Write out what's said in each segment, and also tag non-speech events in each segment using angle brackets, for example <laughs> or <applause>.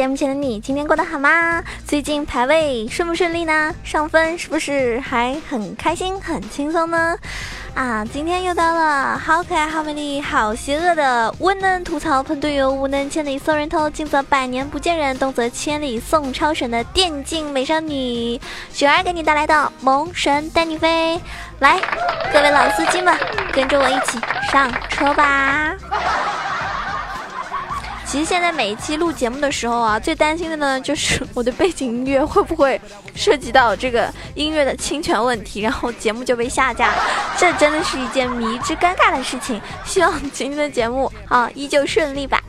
节目前的你，今天过得好吗？最近排位顺不顺利呢？上分是不是还很开心、很轻松呢？啊，今天又到了好可爱、好美丽、好邪恶的温能吐槽喷队友，无能千里送人头，近则百年不见人，动则千里送超神的电竞美少女雪儿给你带来的萌神带你飞。来，各位老司机们，跟着我一起上车吧！其实现在每一期录节目的时候啊，最担心的呢就是我的背景音乐会不会涉及到这个音乐的侵权问题，然后节目就被下架，<laughs> 这真的是一件迷之尴尬的事情。希望今天的节目啊依旧顺利吧。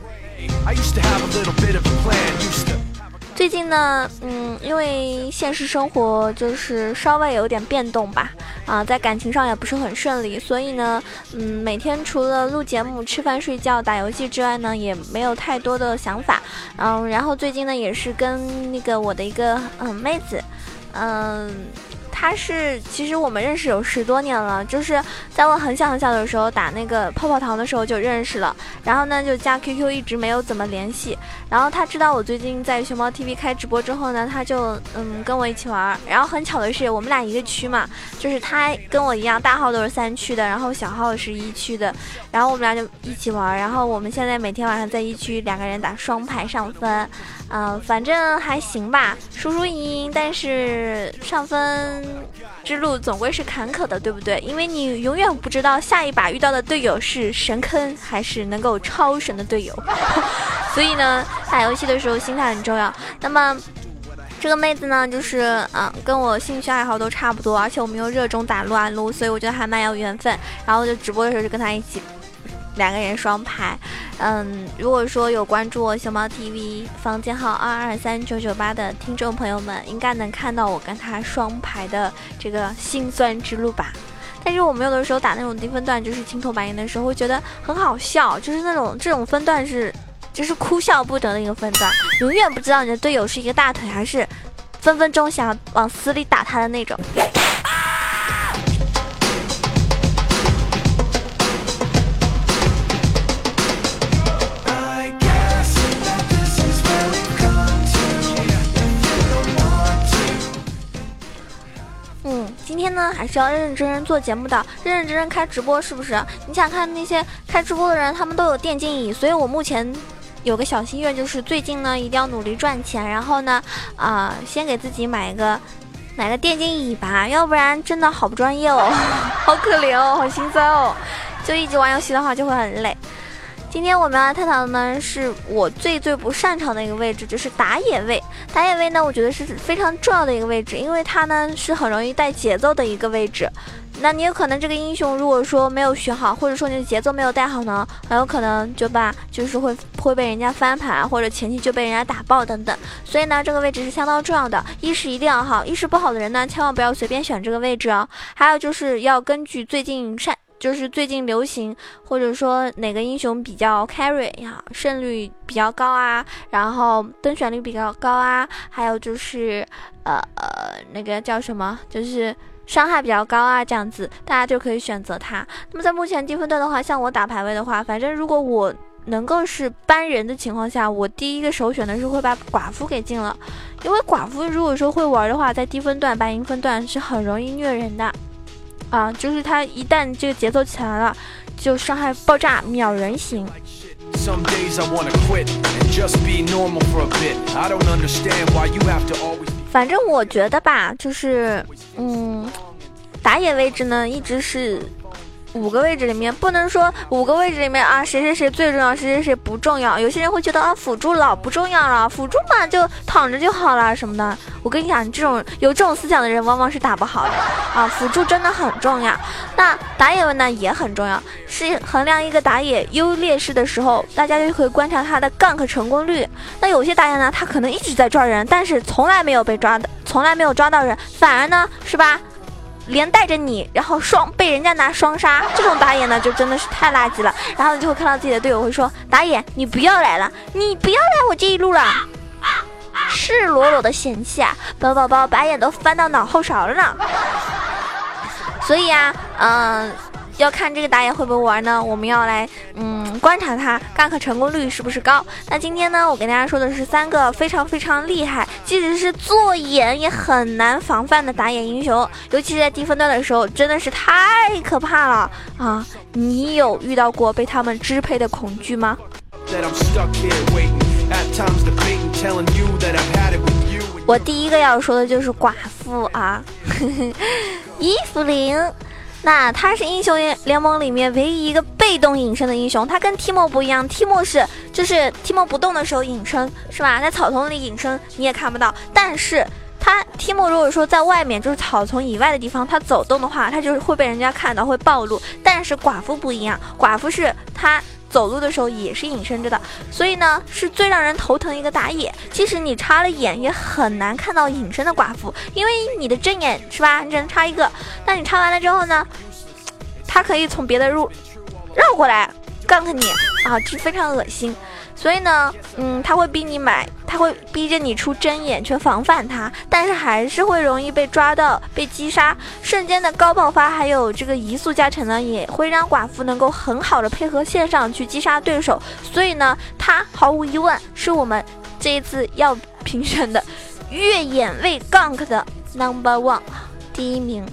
最近呢，嗯，因为现实生活就是稍微有点变动吧，啊，在感情上也不是很顺利，所以呢，嗯，每天除了录节目、吃饭、睡觉、打游戏之外呢，也没有太多的想法，嗯，然后最近呢，也是跟那个我的一个嗯妹子，嗯。他是，其实我们认识有十多年了，就是在我很小很小的时候打那个泡泡糖的时候就认识了，然后呢就加 QQ 一直没有怎么联系，然后他知道我最近在熊猫 TV 开直播之后呢，他就嗯跟我一起玩，然后很巧的是我们俩一个区嘛，就是他跟我一样大号都是三区的，然后小号是一区的，然后我们俩就一起玩，然后我们现在每天晚上在一区两个人打双排上分。嗯，反正还行吧，输输赢赢，但是上分之路总归是坎坷的，对不对？因为你永远不知道下一把遇到的队友是神坑还是能够超神的队友，<laughs> 所以呢，打游戏的时候心态很重要。那么这个妹子呢，就是嗯，跟我兴趣爱好都差不多，而且我们又热衷打撸啊撸，所以我觉得还蛮有缘分。然后就直播的时候就跟她一起。两个人双排，嗯，如果说有关注我熊猫 TV 房间号二二三九九八的听众朋友们，应该能看到我跟他双排的这个心酸之路吧。但是我们有的时候打那种低分段，就是青铜白银的时候，会觉得很好笑，就是那种这种分段是，就是哭笑不得的一个分段，永远不知道你的队友是一个大腿，还是分分钟想往死里打他的那种。还是要认认真真做节目的，认认真真开直播，是不是？你想看那些开直播的人，他们都有电竞椅，所以我目前有个小心愿，就是最近呢，一定要努力赚钱，然后呢，啊，先给自己买一个买个电竞椅吧，要不然真的好不专业哦，<laughs> 好可怜哦，好心酸哦，就一直玩游戏的话就会很累。今天我们要探讨的呢，是我最最不擅长的一个位置，就是打野位。打野位呢，我觉得是非常重要的一个位置，因为它呢是很容易带节奏的一个位置。那你有可能这个英雄如果说没有学好，或者说你的节奏没有带好呢，很有可能就把就是会会被人家翻盘，或者前期就被人家打爆等等。所以呢，这个位置是相当重要的，意识一定要好，意识不好的人呢，千万不要随便选这个位置哦。还有就是要根据最近善。就是最近流行，或者说哪个英雄比较 carry 呀，胜率比较高啊，然后登选率比较高啊，还有就是呃呃那个叫什么，就是伤害比较高啊，这样子大家就可以选择它。那么在目前低分段的话，像我打排位的话，反正如果我能够是搬人的情况下，我第一个首选的是会把寡妇给禁了，因为寡妇如果说会玩的话，在低分段、白银分段是很容易虐人的。啊，就是他一旦这个节奏起来了，就伤害爆炸，秒人形。反正我觉得吧，就是，嗯，打野位置呢，一直是。五个位置里面不能说五个位置里面啊谁谁谁最重要，谁谁谁不重要。有些人会觉得啊辅助老不重要了，辅助嘛就躺着就好了什么的。我跟你讲，这种有这种思想的人往往是打不好的啊。辅助真的很重要。那打野呢也很重要，是衡量一个打野优劣势的时候，大家就可以观察他的 gank 成功率。那有些打野呢，他可能一直在抓人，但是从来没有被抓的，从来没有抓到人，反而呢是吧？连带着你，然后双被人家拿双杀，这种打野呢就真的是太垃圾了。然后你就会看到自己的队友会说：“打野，你不要来了，你不要来我这一路了。”赤裸裸的嫌弃啊！本宝宝把眼都翻到脑后勺了呢。所以啊，嗯，要看这个打野会不会玩呢？我们要来嗯观察他 gank 成功率是不是高。那今天呢，我跟大家说的是三个非常非常厉害，即使是做眼也很难防范的打野英雄，尤其是在低分段的时候，真的是太可怕了啊！你有遇到过被他们支配的恐惧吗？我第一个要说的就是寡妇啊，<laughs> 伊芙琳。那他是英雄联盟里面唯一一个被动隐身的英雄，他跟提莫不一样，提莫是就是提莫不动的时候隐身，是吧？在草丛里隐身你也看不到，但是他提莫如果说在外面就是草丛以外的地方，他走动的话，他就是会被人家看到会暴露。但是寡妇不一样，寡妇是他。走路的时候也是隐身着的，所以呢是最让人头疼一个打野。即使你插了眼，也很难看到隐身的寡妇，因为你的正眼是吧？你只能插一个。那你插完了之后呢，他可以从别的路绕过来干 a 你啊，这非常恶心。所以呢，嗯，他会逼你买，他会逼着你出真眼去防范他，但是还是会容易被抓到、被击杀。瞬间的高爆发还有这个移速加成呢，也会让寡妇能够很好的配合线上去击杀对手。所以呢，他毫无疑问是我们这一次要评选的越眼位 gank 的 number one 第一名。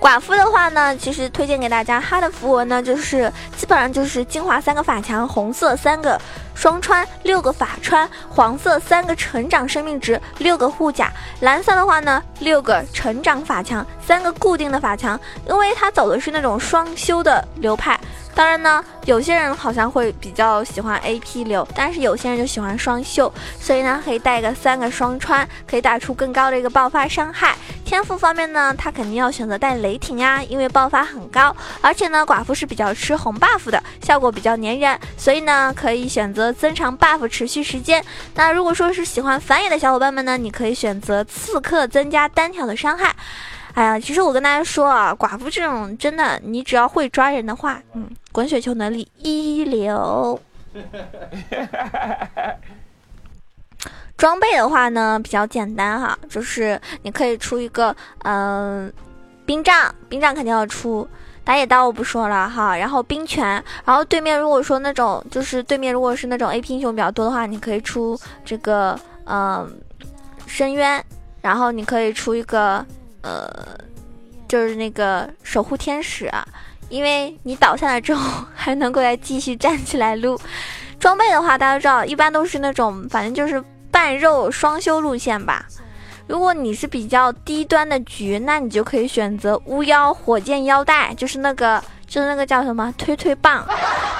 寡妇的话呢，其实推荐给大家，她的符文呢，就是基本上就是精华三个法强，红色三个双穿，六个法穿，黄色三个成长生命值，六个护甲，蓝色的话呢，六个成长法强，三个固定的法强，因为它走的是那种双修的流派。当然呢，有些人好像会比较喜欢 A P 流，但是有些人就喜欢双秀，所以呢，可以带个三个双穿，可以打出更高的一个爆发伤害。天赋方面呢，他肯定要选择带雷霆呀，因为爆发很高，而且呢，寡妇是比较吃红 buff 的，效果比较粘人，所以呢，可以选择增长 buff 持续时间。那如果说是喜欢反野的小伙伴们呢，你可以选择刺客增加单挑的伤害。哎呀，其实我跟大家说啊，寡妇这种真的，你只要会抓人的话，嗯，滚雪球能力一流。<laughs> 装备的话呢，比较简单哈，就是你可以出一个，嗯，冰杖，冰杖肯定要出。打野刀我不说了哈，然后冰拳，然后对面如果说那种，就是对面如果是那种 A P 英雄比较多的话，你可以出这个，嗯，深渊，然后你可以出一个。呃，就是那个守护天使啊，因为你倒下来之后 <laughs> 还能够来继续站起来撸。装备的话，大家知道一般都是那种，反正就是半肉双修路线吧。如果你是比较低端的局，那你就可以选择巫妖火箭腰带，就是那个，就是那个叫什么推推棒，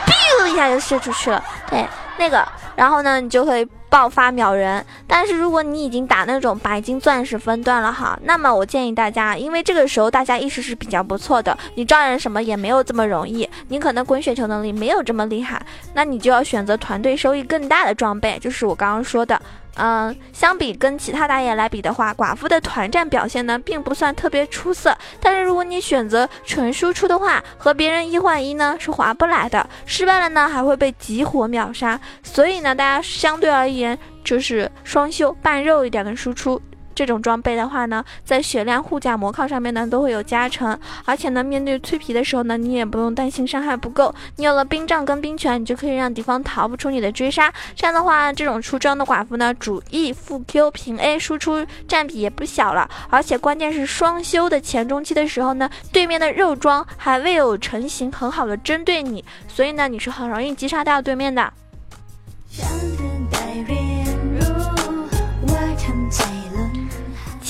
咻一下就射出去了。对，那个，然后呢，你就会。爆发秒人，但是如果你已经打那种白金钻石分段了哈，那么我建议大家，因为这个时候大家意识是比较不错的，你招人什么也没有这么容易，你可能滚雪球能力没有这么厉害，那你就要选择团队收益更大的装备，就是我刚刚说的。嗯，相比跟其他打野来比的话，寡妇的团战表现呢并不算特别出色。但是如果你选择纯输出的话，和别人一换一呢是划不来的，失败了呢还会被集火秒杀。所以呢，大家相对而言就是双修半肉一点的输出。这种装备的话呢，在血量、护甲、魔抗上面呢都会有加成，而且呢，面对脆皮的时候呢，你也不用担心伤害不够。你有了冰杖跟冰拳，你就可以让敌方逃不出你的追杀。这样的话，这种出装的寡妇呢，主 E 副 Q 平 A 输出占比也不小了，而且关键是双修的前中期的时候呢，对面的肉装还未有成型，很好的针对你，所以呢，你是很容易击杀掉对面的。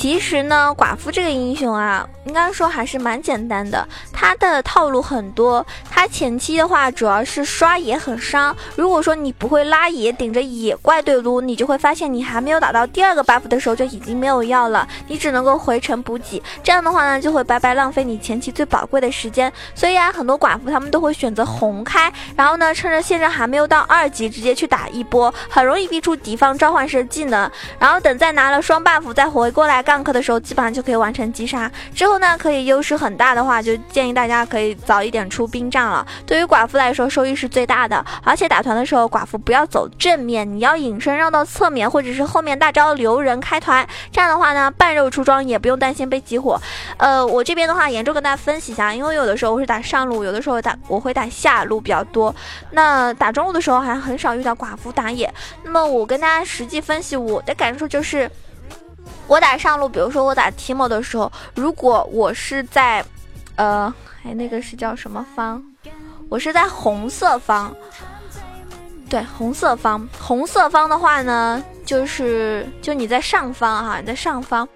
其实呢，寡妇这个英雄啊，应该说还是蛮简单的。他的套路很多，他前期的话主要是刷野很伤。如果说你不会拉野，顶着野怪对撸，你就会发现你还没有打到第二个 buff 的时候就已经没有药了，你只能够回城补给。这样的话呢，就会白白浪费你前期最宝贵的时间。所以啊，很多寡妇他们都会选择红开，然后呢，趁着线上还没有到二级，直接去打一波，很容易逼出敌方召唤师技能，然后等再拿了双 buff 再回过来干。上课的时候，基本上就可以完成击杀。之后呢，可以优势很大的话，就建议大家可以早一点出兵杖了。对于寡妇来说，收益是最大的。而且打团的时候，寡妇不要走正面，你要隐身绕到侧面，或者是后面大招留人开团。这样的话呢，半肉出装也不用担心被集火。呃，我这边的话，严重跟大家分析一下，因为有的时候我是打上路，有的时候打我会打下路比较多。那打中路的时候还很少遇到寡妇打野。那么我跟大家实际分析我的感受就是，我打上路，比如说我打提莫的时候，如果我是在，呃，哎，那个是叫什么方？我是在红色方，对，红色方，红色方的话呢，就是就你在上方哈，你在上方。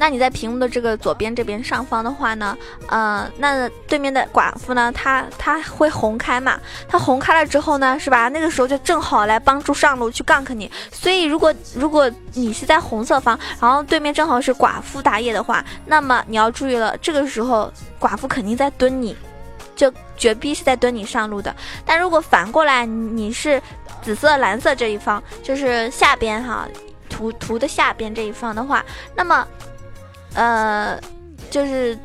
那你在屏幕的这个左边这边上方的话呢，呃，那对面的寡妇呢，她她会红开嘛？她红开了之后呢，是吧？那个时候就正好来帮助上路去 gank 你。所以如果如果你是在红色方，然后对面正好是寡妇打野的话，那么你要注意了，这个时候寡妇肯定在蹲你，就绝逼是在蹲你上路的。但如果反过来你是紫色蓝色这一方，就是下边哈图图的下边这一方的话，那么。呃，就是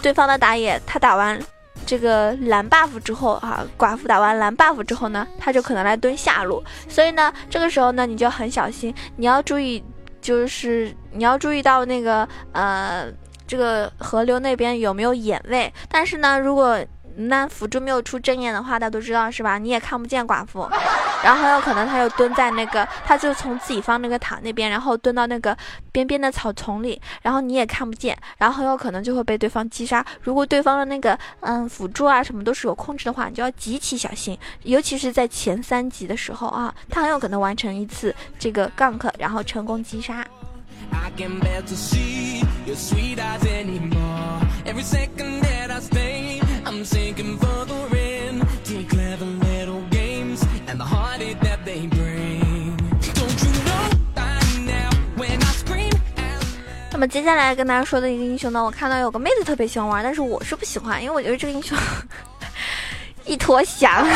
对方的打野，他打完这个蓝 buff 之后啊，寡妇打完蓝 buff 之后呢，他就可能来蹲下路，所以呢，这个时候呢，你就很小心，你要注意，就是你要注意到那个呃，这个河流那边有没有眼位，但是呢，如果那辅助没有出正眼的话，大家都知道是吧？你也看不见寡妇，<laughs> 然后很有可能他又蹲在那个，他就从自己方那个塔那边，然后蹲到那个边边的草丛里，然后你也看不见，然后很有可能就会被对方击杀。如果对方的那个嗯辅助啊什么都是有控制的话，你就要极其小心，尤其是在前三级的时候啊，他很有可能完成一次这个 gank，然后成功击杀。I'm sinking for the rain. Take clever little games and the heartache that they bring. Don't you know by now when I scream? 那么接下来跟大家说的一个英雄呢，我看到有个妹子特别喜欢玩，但是我是不喜欢，因为我觉得这个英雄 <laughs> 一坨翔，<laughs>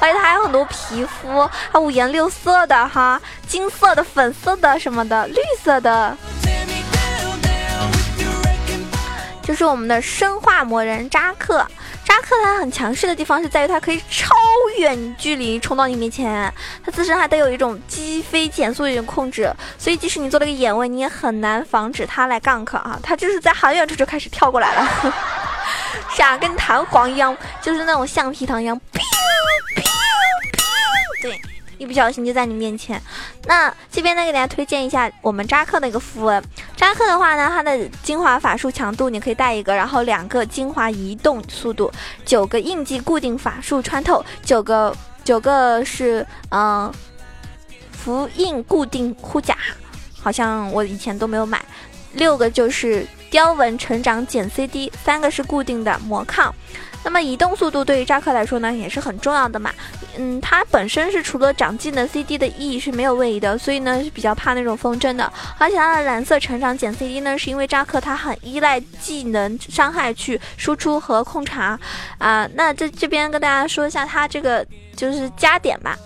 而且他还有很多皮肤，还五颜六色的哈，金色的、粉色的什么的、绿色的。就是我们的生化魔人扎克，扎克他很强势的地方是在于他可以超远距离冲到你面前，他自身还带有一种击飞减速的一种控制，所以即使你做了个眼位，你也很难防止他来 gank 啊，他就是在很远处就开始跳过来了，<laughs> 像跟弹簧一样，就是那种橡皮糖一样，<laughs> 对。一不小心就在你面前，那这边呢给大家推荐一下我们扎克的一个符文。扎克的话呢，它的精华法术强度你可以带一个，然后两个精华移动速度，九个印记固定法术穿透，九个九个是嗯符印固定护甲，好像我以前都没有买，六个就是雕纹成长减 CD，三个是固定的魔抗。那么移动速度对于扎克来说呢也是很重要的嘛，嗯，他本身是除了长技能 CD 的 E 是没有位移的，所以呢是比较怕那种风筝的。而且他的蓝色成长减 CD 呢，是因为扎克他很依赖技能伤害去输出和控场啊。那这这边跟大家说一下它这个就是加点吧，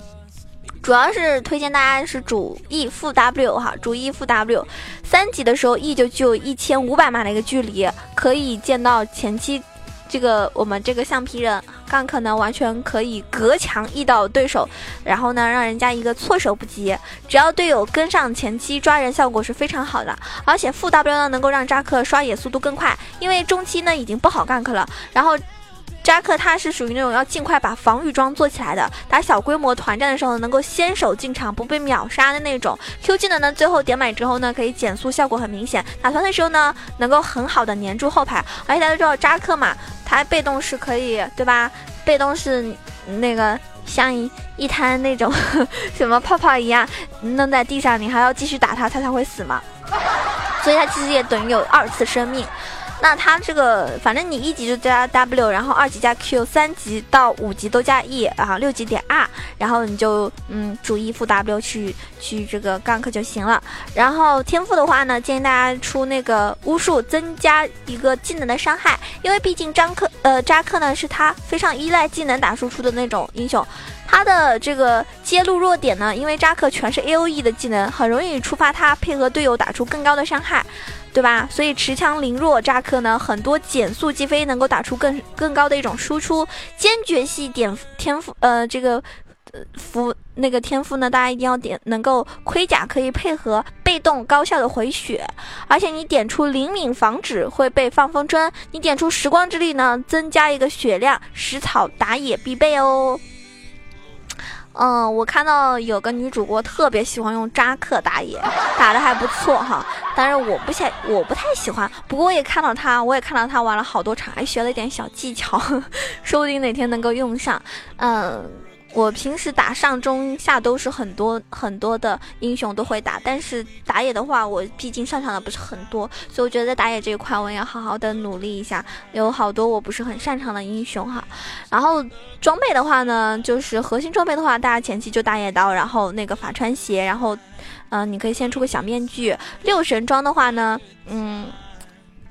主要是推荐大家是主 E 负 W 哈，主 E 负 W，三级的时候 E 就具有一千五百码的一个距离，可以见到前期。这个我们这个橡皮人 gank 呢完全可以隔墙一刀对手，然后呢让人家一个措手不及。只要队友跟上前期抓人效果是非常好的，而且负 W 呢能够让扎克刷野速度更快，因为中期呢已经不好 gank 了。然后。扎克他是属于那种要尽快把防御装做起来的，打小规模团战的时候能够先手进场不被秒杀的那种。Q 技能呢，最后点满之后呢，可以减速，效果很明显。打团的时候呢，能够很好的粘住后排。而且大家都知道扎克嘛，他被动是可以，对吧？被动是那个像一一滩那种 <laughs> 什么泡泡一样弄在地上，你还要继续打他，他才会死嘛。所以他其实也等于有二次生命。那它这个，反正你一级就加 W，然后二级加 Q，三级到五级都加 E，啊，六级点 R，然后你就嗯主 E 副 W 去去这个 gank 就行了。然后天赋的话呢，建议大家出那个巫术，增加一个技能的伤害，因为毕竟张克呃扎克呢是他非常依赖技能打输出的那种英雄。他的这个揭露弱点呢，因为扎克全是 A O E 的技能，很容易触发他配合队友打出更高的伤害，对吧？所以持枪凌弱扎克呢，很多减速击飞能够打出更更高的一种输出，坚决系点天赋，呃，这个呃。服那个天赋呢？大家一定要点，能够盔甲可以配合被动高效的回血，而且你点出灵敏防止会被放风筝，你点出时光之力呢，增加一个血量，食草打野必备哦。嗯，我看到有个女主播特别喜欢用扎克打野，打的还不错哈，但是我不喜，我不太喜欢。不过我也看到她，我也看到她玩了好多场，还学了一点小技巧，<laughs> 说不定哪天能够用上。嗯。我平时打上中下都是很多很多的英雄都会打，但是打野的话，我毕竟擅长的不是很多，所以我觉得在打野这一块，我也要好好的努力一下。有好多我不是很擅长的英雄哈。然后装备的话呢，就是核心装备的话，大家前期就大野刀，然后那个法穿鞋，然后，嗯，你可以先出个小面具。六神装的话呢，嗯。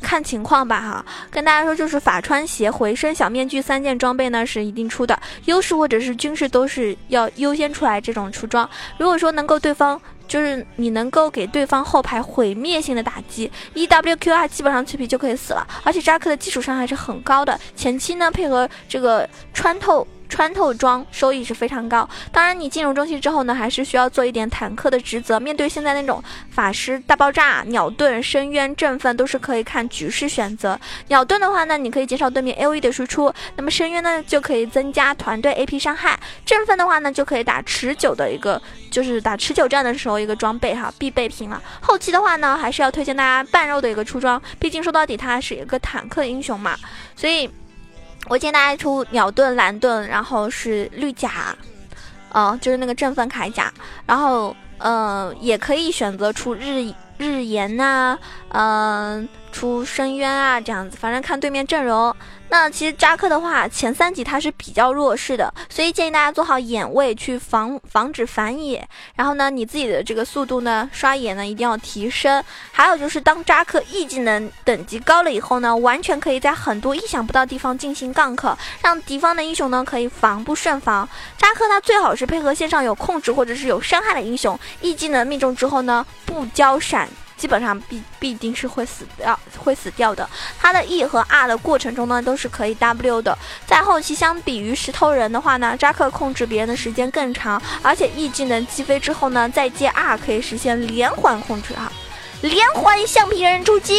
看情况吧，哈，跟大家说，就是法穿鞋、回声、小面具三件装备呢是一定出的，优势或者是军事都是要优先出来这种出装。如果说能够对方就是你能够给对方后排毁灭性的打击，一 W Q R 基本上脆皮就可以死了，而且扎克的基础伤害是很高的，前期呢配合这个穿透。穿透装收益是非常高，当然你进入中期之后呢，还是需要做一点坦克的职责。面对现在那种法师大爆炸、鸟盾、深渊、振奋，都是可以看局势选择。鸟盾的话呢，你可以减少对面 A O E 的输出；那么深渊呢，就可以增加团队 A P 伤害；振奋的话呢，就可以打持久的一个，就是打持久战的时候一个装备哈，必备品了。后期的话呢，还是要推荐大家半肉的一个出装，毕竟说到底它是一个坦克英雄嘛，所以。我建议大家出鸟盾、蓝盾，然后是绿甲，哦，就是那个振奋铠甲，然后，嗯，也可以选择出日日炎呐，嗯。出深渊啊，这样子，反正看对面阵容。那其实扎克的话，前三级他是比较弱势的，所以建议大家做好眼位，去防防止反野。然后呢，你自己的这个速度呢，刷野呢一定要提升。还有就是，当扎克 E 技能等级高了以后呢，完全可以在很多意想不到地方进行 gank，让敌方的英雄呢可以防不胜防。扎克他最好是配合线上有控制或者是有伤害的英雄，E 技能命中之后呢，不交闪。基本上必必定是会死掉，会死掉的。它的 E 和 R 的过程中呢，都是可以 W 的。在后期，相比于石头人的话呢，扎克控制别人的时间更长，而且 E 技能击飞之后呢，再接 R 可以实现连环控制啊，连环橡皮人出击。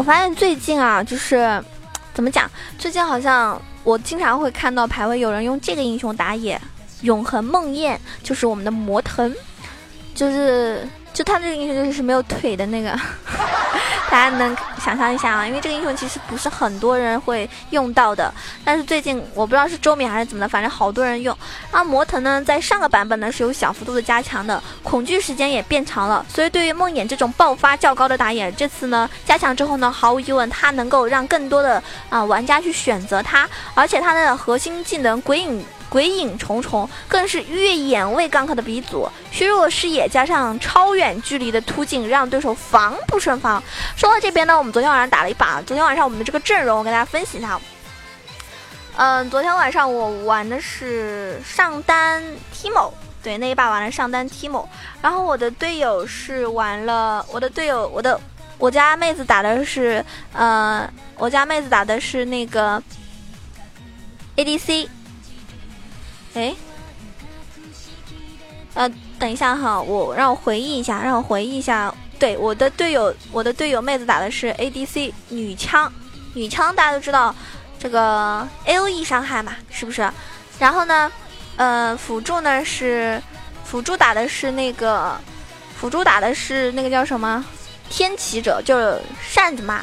我发现最近啊，就是怎么讲？最近好像我经常会看到排位有人用这个英雄打野，永恒梦魇就是我们的魔腾，就是。就他这个英雄就是没有腿的那个，大家能想象一下啊？因为这个英雄其实不是很多人会用到的，但是最近我不知道是周敏还是怎么的，反正好多人用。然后魔腾呢，在上个版本呢是有小幅度的加强的，恐惧时间也变长了，所以对于梦魇这种爆发较高的打野，这次呢加强之后呢，毫无疑问它能够让更多的啊玩家去选择它，而且它的核心技能鬼影。鬼影重重，更是越眼位 gank 的鼻祖。削弱视野加上超远距离的突进，让对手防不胜防。说到这边呢，我们昨天晚上打了一把。昨天晚上我们的这个阵容，我跟大家分析一下。嗯，昨天晚上我玩的是上单 Timo，对，那一把玩了上单 Timo。然后我的队友是玩了，我的队友，我的我家妹子打的是，呃，我家妹子打的是那个 ADC。哎，呃，等一下哈，我让我回忆一下，让我回忆一下。对，我的队友，我的队友妹子打的是 ADC 女枪，女枪大家都知道这个 AOE 伤害嘛，是不是？然后呢，呃，辅助呢是辅助打的是那个辅助打的是那个叫什么天启者，就是扇子嘛。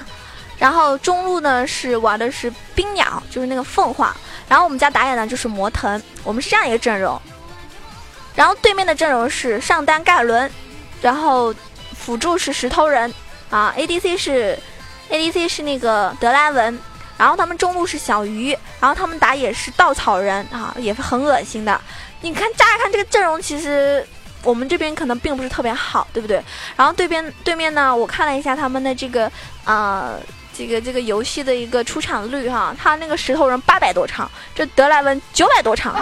然后中路呢是玩的是冰鸟，就是那个凤凰。然后我们家打野呢就是魔腾，我们是这样一个阵容。然后对面的阵容是上单盖伦，然后辅助是石头人啊，ADC 是 ADC 是那个德莱文，然后他们中路是小鱼，然后他们打野是稻草人啊，也是很恶心的。你看乍一看这个阵容，其实我们这边可能并不是特别好，对不对？然后对边对面呢，我看了一下他们的这个呃。这个这个游戏的一个出场率哈，他那个石头人八百多场，这德莱文九百多场，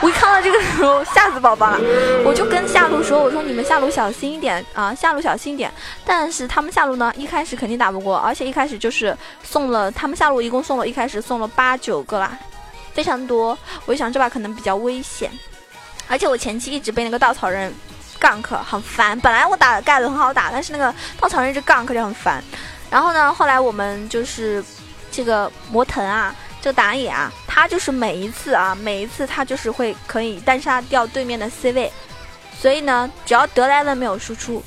我一看到这个时候 <laughs> 吓死宝宝了，我就跟下路说，我说你们下路小心一点啊，下路小心一点。但是他们下路呢，一开始肯定打不过，而且一开始就是送了他们下路一共送了一开始送了八九个啦，非常多。我就想这把可能比较危险，而且我前期一直被那个稻草人 gank 很烦。本来我打盖伦很好打，但是那个稻草人一直 gank 就很烦。然后呢？后来我们就是这个魔腾啊，这个打野啊，他就是每一次啊，每一次他就是会可以单杀掉对面的 C 位，所以呢，只要德莱文没有输出，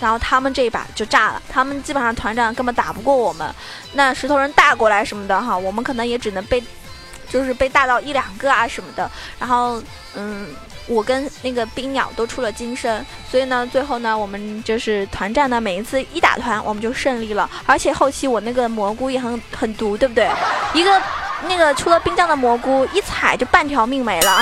然后他们这一把就炸了，他们基本上团战根本打不过我们。那石头人大过来什么的哈，我们可能也只能被，就是被大到一两个啊什么的。然后嗯。我跟那个冰鸟都出了金身，所以呢，最后呢，我们就是团战呢，每一次一打团，我们就胜利了。而且后期我那个蘑菇也很很毒，对不对？<laughs> 一个那个出了冰将的蘑菇，一踩就半条命没了，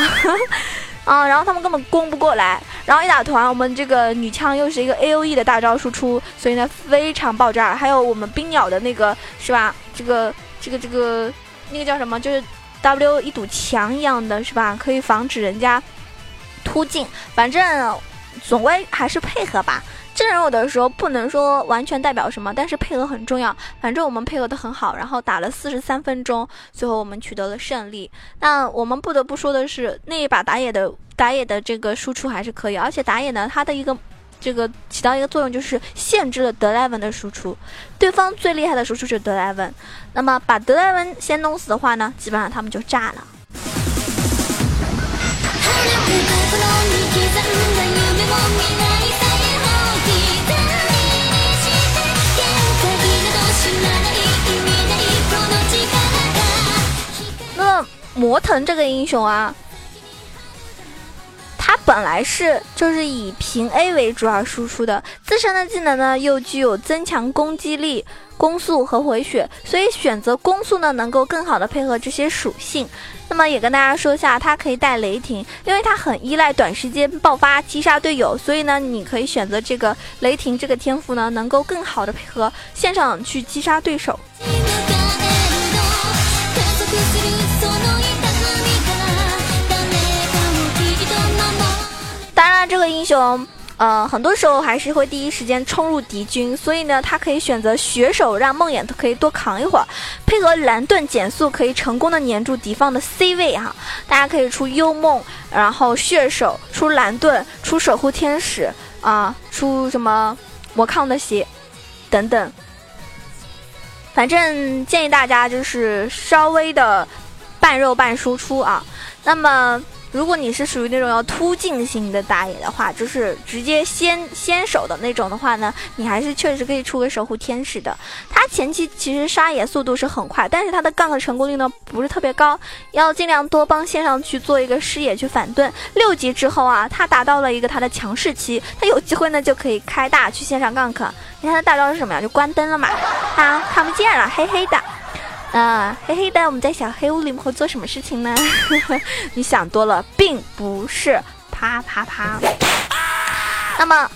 <laughs> 啊！然后他们根本攻不过来。然后一打团，我们这个女枪又是一个 A O E 的大招输出，所以呢非常爆炸。还有我们冰鸟的那个是吧？这个这个这个那个叫什么？就是 W 一堵墙一样的是吧？可以防止人家。突进，反正总归还是配合吧。真人有的时候不能说完全代表什么，但是配合很重要。反正我们配合的很好，然后打了四十三分钟，最后我们取得了胜利。那我们不得不说的是，那一把打野的打野的这个输出还是可以，而且打野呢，它的一个这个起到一个作用就是限制了德莱文的输出。对方最厉害的输出是德莱文，那么把德莱文先弄死的话呢，基本上他们就炸了。那魔腾这个英雄啊，他本来是就是以平 A 为主要输出的，自身的技能呢又具有增强攻击力。攻速和回血，所以选择攻速呢，能够更好的配合这些属性。那么也跟大家说一下，他可以带雷霆，因为他很依赖短时间爆发击杀队友，所以呢，你可以选择这个雷霆这个天赋呢，能够更好的配合线上去击杀对手。当然，这个英雄。呃，很多时候还是会第一时间冲入敌军，所以呢，他可以选择血手，让梦魇可以多扛一会儿，配合蓝盾减速，可以成功的粘住敌方的 C 位哈。大家可以出幽梦，然后血手，出蓝盾，出守护天使啊，出什么魔抗的鞋等等。反正建议大家就是稍微的半肉半输出啊。那么。如果你是属于那种要突进型的打野的话，就是直接先先手的那种的话呢，你还是确实可以出个守护天使的。他前期其实杀野速度是很快，但是他的 gank 成功率呢不是特别高，要尽量多帮线上去做一个视野去反盾。六级之后啊，他达到了一个他的强势期，他有机会呢就可以开大去线上 gank。你看他大招是什么呀？就关灯了嘛，他看不见了，黑黑的。啊，黑黑的，我们在小黑屋里面会做什么事情呢？<laughs> 你想多了，并不是啪啪啪。那么。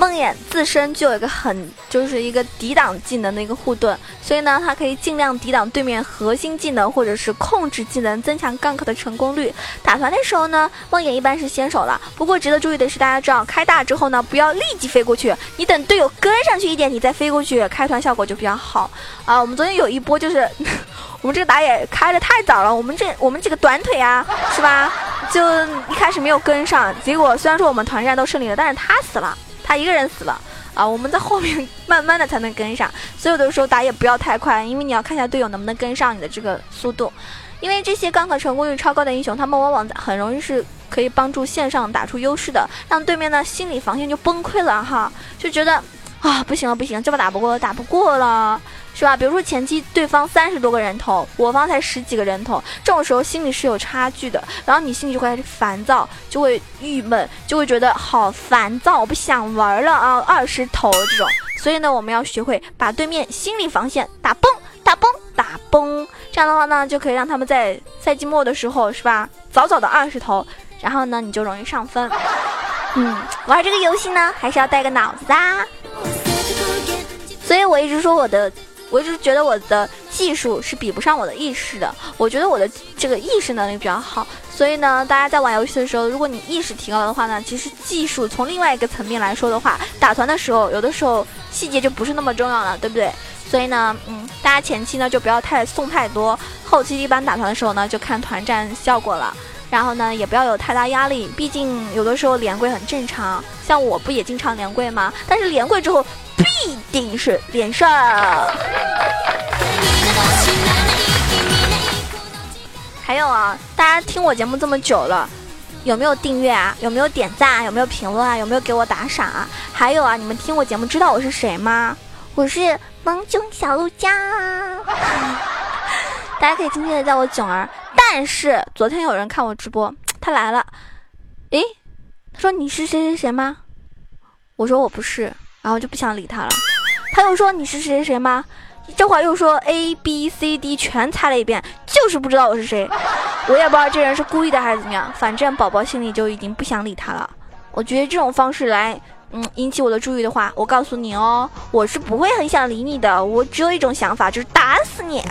梦魇自身就有一个很，就是一个抵挡技能的一个护盾，所以呢，它可以尽量抵挡对面核心技能或者是控制技能，增强 gank 的成功率。打团的时候呢，梦魇一般是先手了。不过值得注意的是，大家知道开大之后呢，不要立即飞过去，你等队友跟上去一点，你再飞过去，开团效果就比较好啊。我们昨天有一波就是，<laughs> 我们这个打野开的太早了，我们这我们几个短腿啊，是吧？就一开始没有跟上，结果虽然说我们团战都胜利了，但是他死了。他一个人死了啊！我们在后面慢慢的才能跟上，所以有的时候打野不要太快，因为你要看一下队友能不能跟上你的这个速度。因为这些刚可成功率超高的英雄，他们往往很容易是可以帮助线上打出优势的，让对面的心理防线就崩溃了哈，就觉得啊不行了不行，这把打不过打不过了。是吧？比如说前期对方三十多个人头，我方才十几个人头，这种时候心里是有差距的，然后你心里就会烦躁，就会郁闷，就会觉得好烦躁，我不想玩了啊！二十头这种，所以呢，我们要学会把对面心理防线打崩、打崩、打崩，这样的话呢，就可以让他们在赛季末的时候，是吧？早早的二十头，然后呢，你就容易上分。嗯，玩这个游戏呢，还是要带个脑子啊。所以我一直说我的，我一直觉得我的技术是比不上我的意识的。我觉得我的这个意识能力比较好。所以呢，大家在玩游戏的时候，如果你意识提高的话呢，其实技术从另外一个层面来说的话，打团的时候，有的时候细节就不是那么重要了，对不对？所以呢，嗯，大家前期呢就不要太送太多，后期一般打团的时候呢就看团战效果了。然后呢，也不要有太大压力，毕竟有的时候连跪很正常。像我不也经常连跪吗？但是连跪之后必定是连胜。还有啊，大家听我节目这么久了，有没有订阅啊？有没有点赞啊？有没有评论啊？有没有给我打赏啊？还有啊，你们听我节目知道我是谁吗？我是萌囧小鹿酱，大家可以亲切的叫我囧儿。但是昨天有人看我直播，他来了，诶，他说你是谁谁谁吗？我说我不是，然后就不想理他了。他又说你是谁谁谁吗？这会儿又说 A B C D 全猜了一遍，就是不知道我是谁。我也不知道这人是故意的还是怎么样，反正宝宝心里就已经不想理他了。我觉得这种方式来，嗯，引起我的注意的话，我告诉你哦，我是不会很想理你的。我只有一种想法，就是打死你。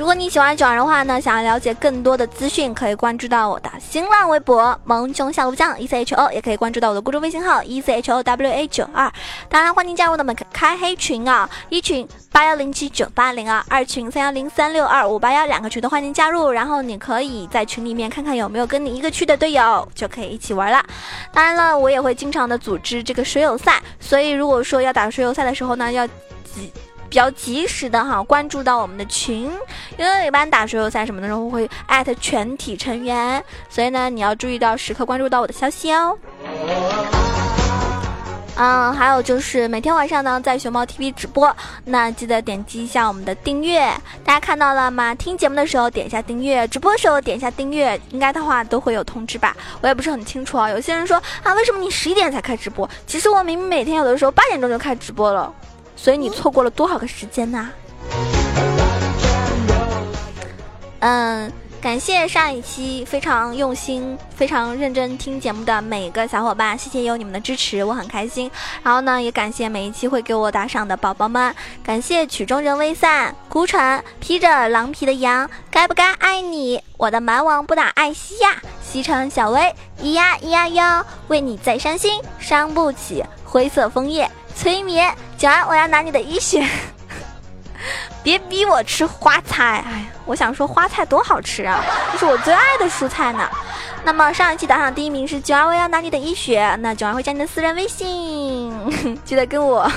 如果你喜欢九儿的话呢，想要了解更多的资讯，可以关注到我的新浪微博萌熊小鹿酱 E C H O，也可以关注到我的公众微信号 E C H O W A 九二。当然，欢迎加入我们开黑群啊，一群八幺零七九八零二，二群三幺零三六二五八幺，两个群都欢迎加入。然后你可以在群里面看看有没有跟你一个区的队友，就可以一起玩了。当然了，我也会经常的组织这个水友赛，所以如果说要打水友赛的时候呢，要几。比较及时的哈，关注到我们的群，因为一般打水友赛什么的时候会艾特全体成员，所以呢，你要注意到时刻关注到我的消息哦。嗯，还有就是每天晚上呢，在熊猫 TV 直播，那记得点击一下我们的订阅，大家看到了吗？听节目的时候点一下订阅，直播的时候点一下订阅，应该的话都会有通知吧？我也不是很清楚啊。有些人说啊，为什么你十一点才开直播？其实我明明每天有的时候八点钟就开直播了。所以你错过了多少个时间呢？嗯，感谢上一期非常用心、非常认真听节目的每个小伙伴，谢谢有你们的支持，我很开心。然后呢，也感谢每一期会给我打赏的宝宝们，感谢曲终人未散、孤城、披着狼皮的羊、该不该爱你、我的蛮王不打艾希亚、西城小薇、咿呀咿呀哟、为你再伤心、伤不起、灰色枫叶。催眠，九儿，我要拿你的医血，别逼我吃花菜。哎呀，我想说花菜多好吃啊，这是我最爱的蔬菜呢。<laughs> 那么上一期打赏第一名是九二，我要拿你的医血，那九二会加你的私人微信，<laughs> 记得跟我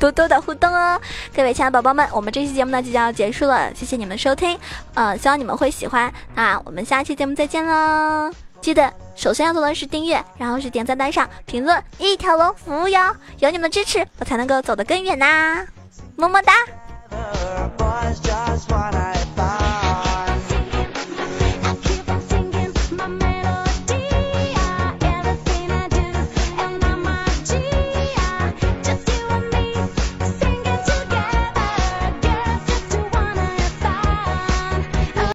多多的互动哦。各位亲爱的宝宝们，我们这期节目呢即将要结束了，谢谢你们收听，呃，希望你们会喜欢。那我们下期节目再见喽。记得首先要做的是订阅，然后是点赞、打赏、评论，一条龙服务哟！有你们的支持，我才能够走得更远呐！么么哒。Boys just wanna